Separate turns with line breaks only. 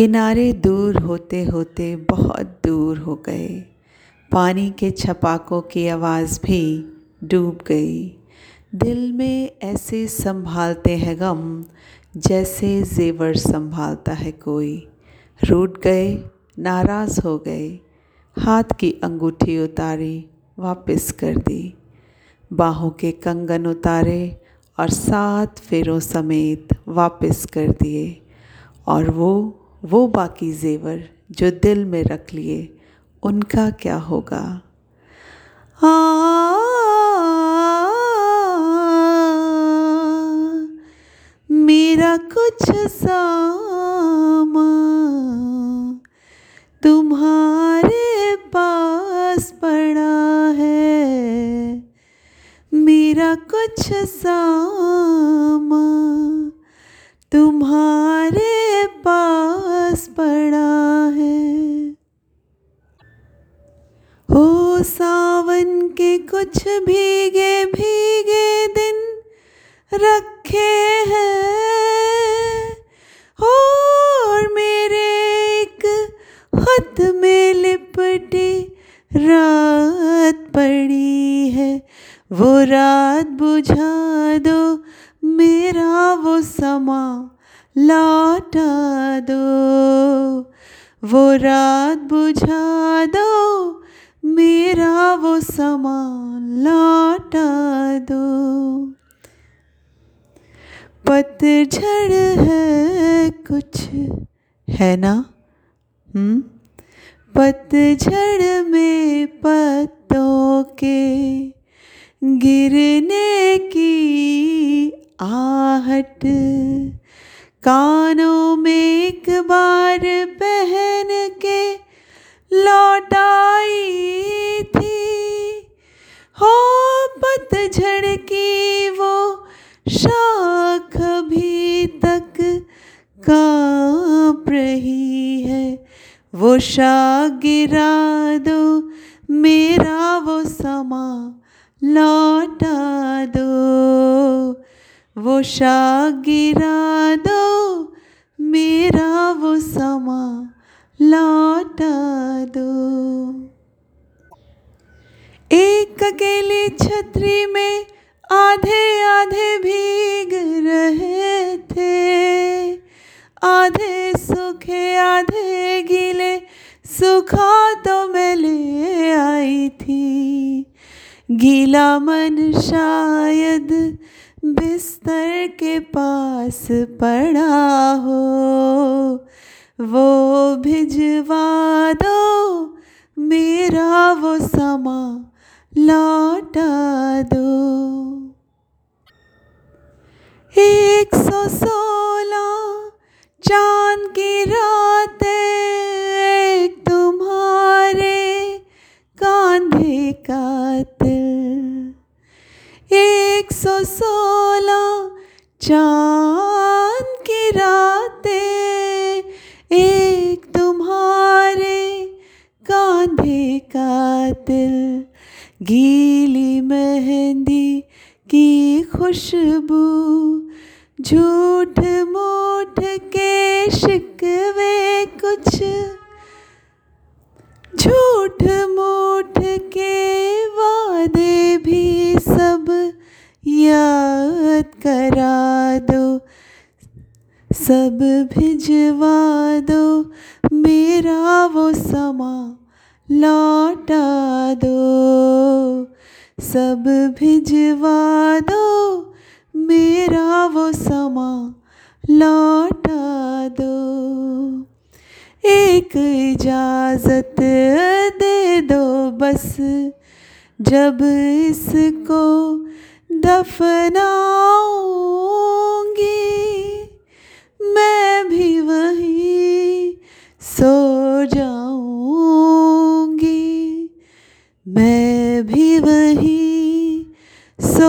किनारे दूर होते होते बहुत दूर हो गए। पानी के छपाकों की आवाज़ भी डूब गई। दिल में ऐसे संभालते हैं गम जैसे जेवर संभालता है कोई। रूठ गए, नाराज़ हो गए, हाथ की अंगूठी उतारी, वापस कर दी। बाहों के कंगन उतारे और सात फेरों समेत वापस कर दिए। और वो वो बाकी जेवर जो दिल में रख लिए, उनका क्या होगा? मेरा कुछ सामा, तुम्हारे पास पड़ा है। मेरा कुछ सामा, तुम्हारे पास पड़ा है। हो सावन के कुछ भीगे भीगे दिन रखे हैं। और मेरे एक खत में लिपटी रात पड़ी है। वो रात बुझा दो, मेरा वो समा लौटा दो, वो रात बुझा दो, मेरा वो समा लौटा दो। पतझड़ है कुछ, है ना? हम्म? पतझड़ में पत्तों के गिरने की आहट। कानों में एक बार पहन के लौटाई थी। हो पतझड़ की वो शाख भी तक काँप रही है। वो शाख गिरा दो, मेरा वो समा लौटा दो। वो शाख गिरा दो, मेरा वो समा लौटा दो। एक अकेली छतरी में आधे आधे भीग रहे थे। आधे सूखे, आधे गीले, सूखा तो मैं ले आई थी। गीला मन शायद बिस्तर के पास पड़ा हो, वो भिजवा दो, मेरा वो समा लौटा दो। एक सौ सोलह चाँद की रात, एक तुम्हारे कांधे का तिल। एक सौ सोलह चाँद की रातें, एक तुम्हारे कांधे का तिल गीली मेहंदी की खुशबू झूठ मूठ के शिकवे कुछ झूठ मूठ के वादे सब भिजवा दो, मेरा वो समा लौटा दो। सब भिजवा दो, मेरा वो समा लौटा दो। एक इजाज़त दे दो बस, जब इसको दफनाऊँगी मैं भी वही सो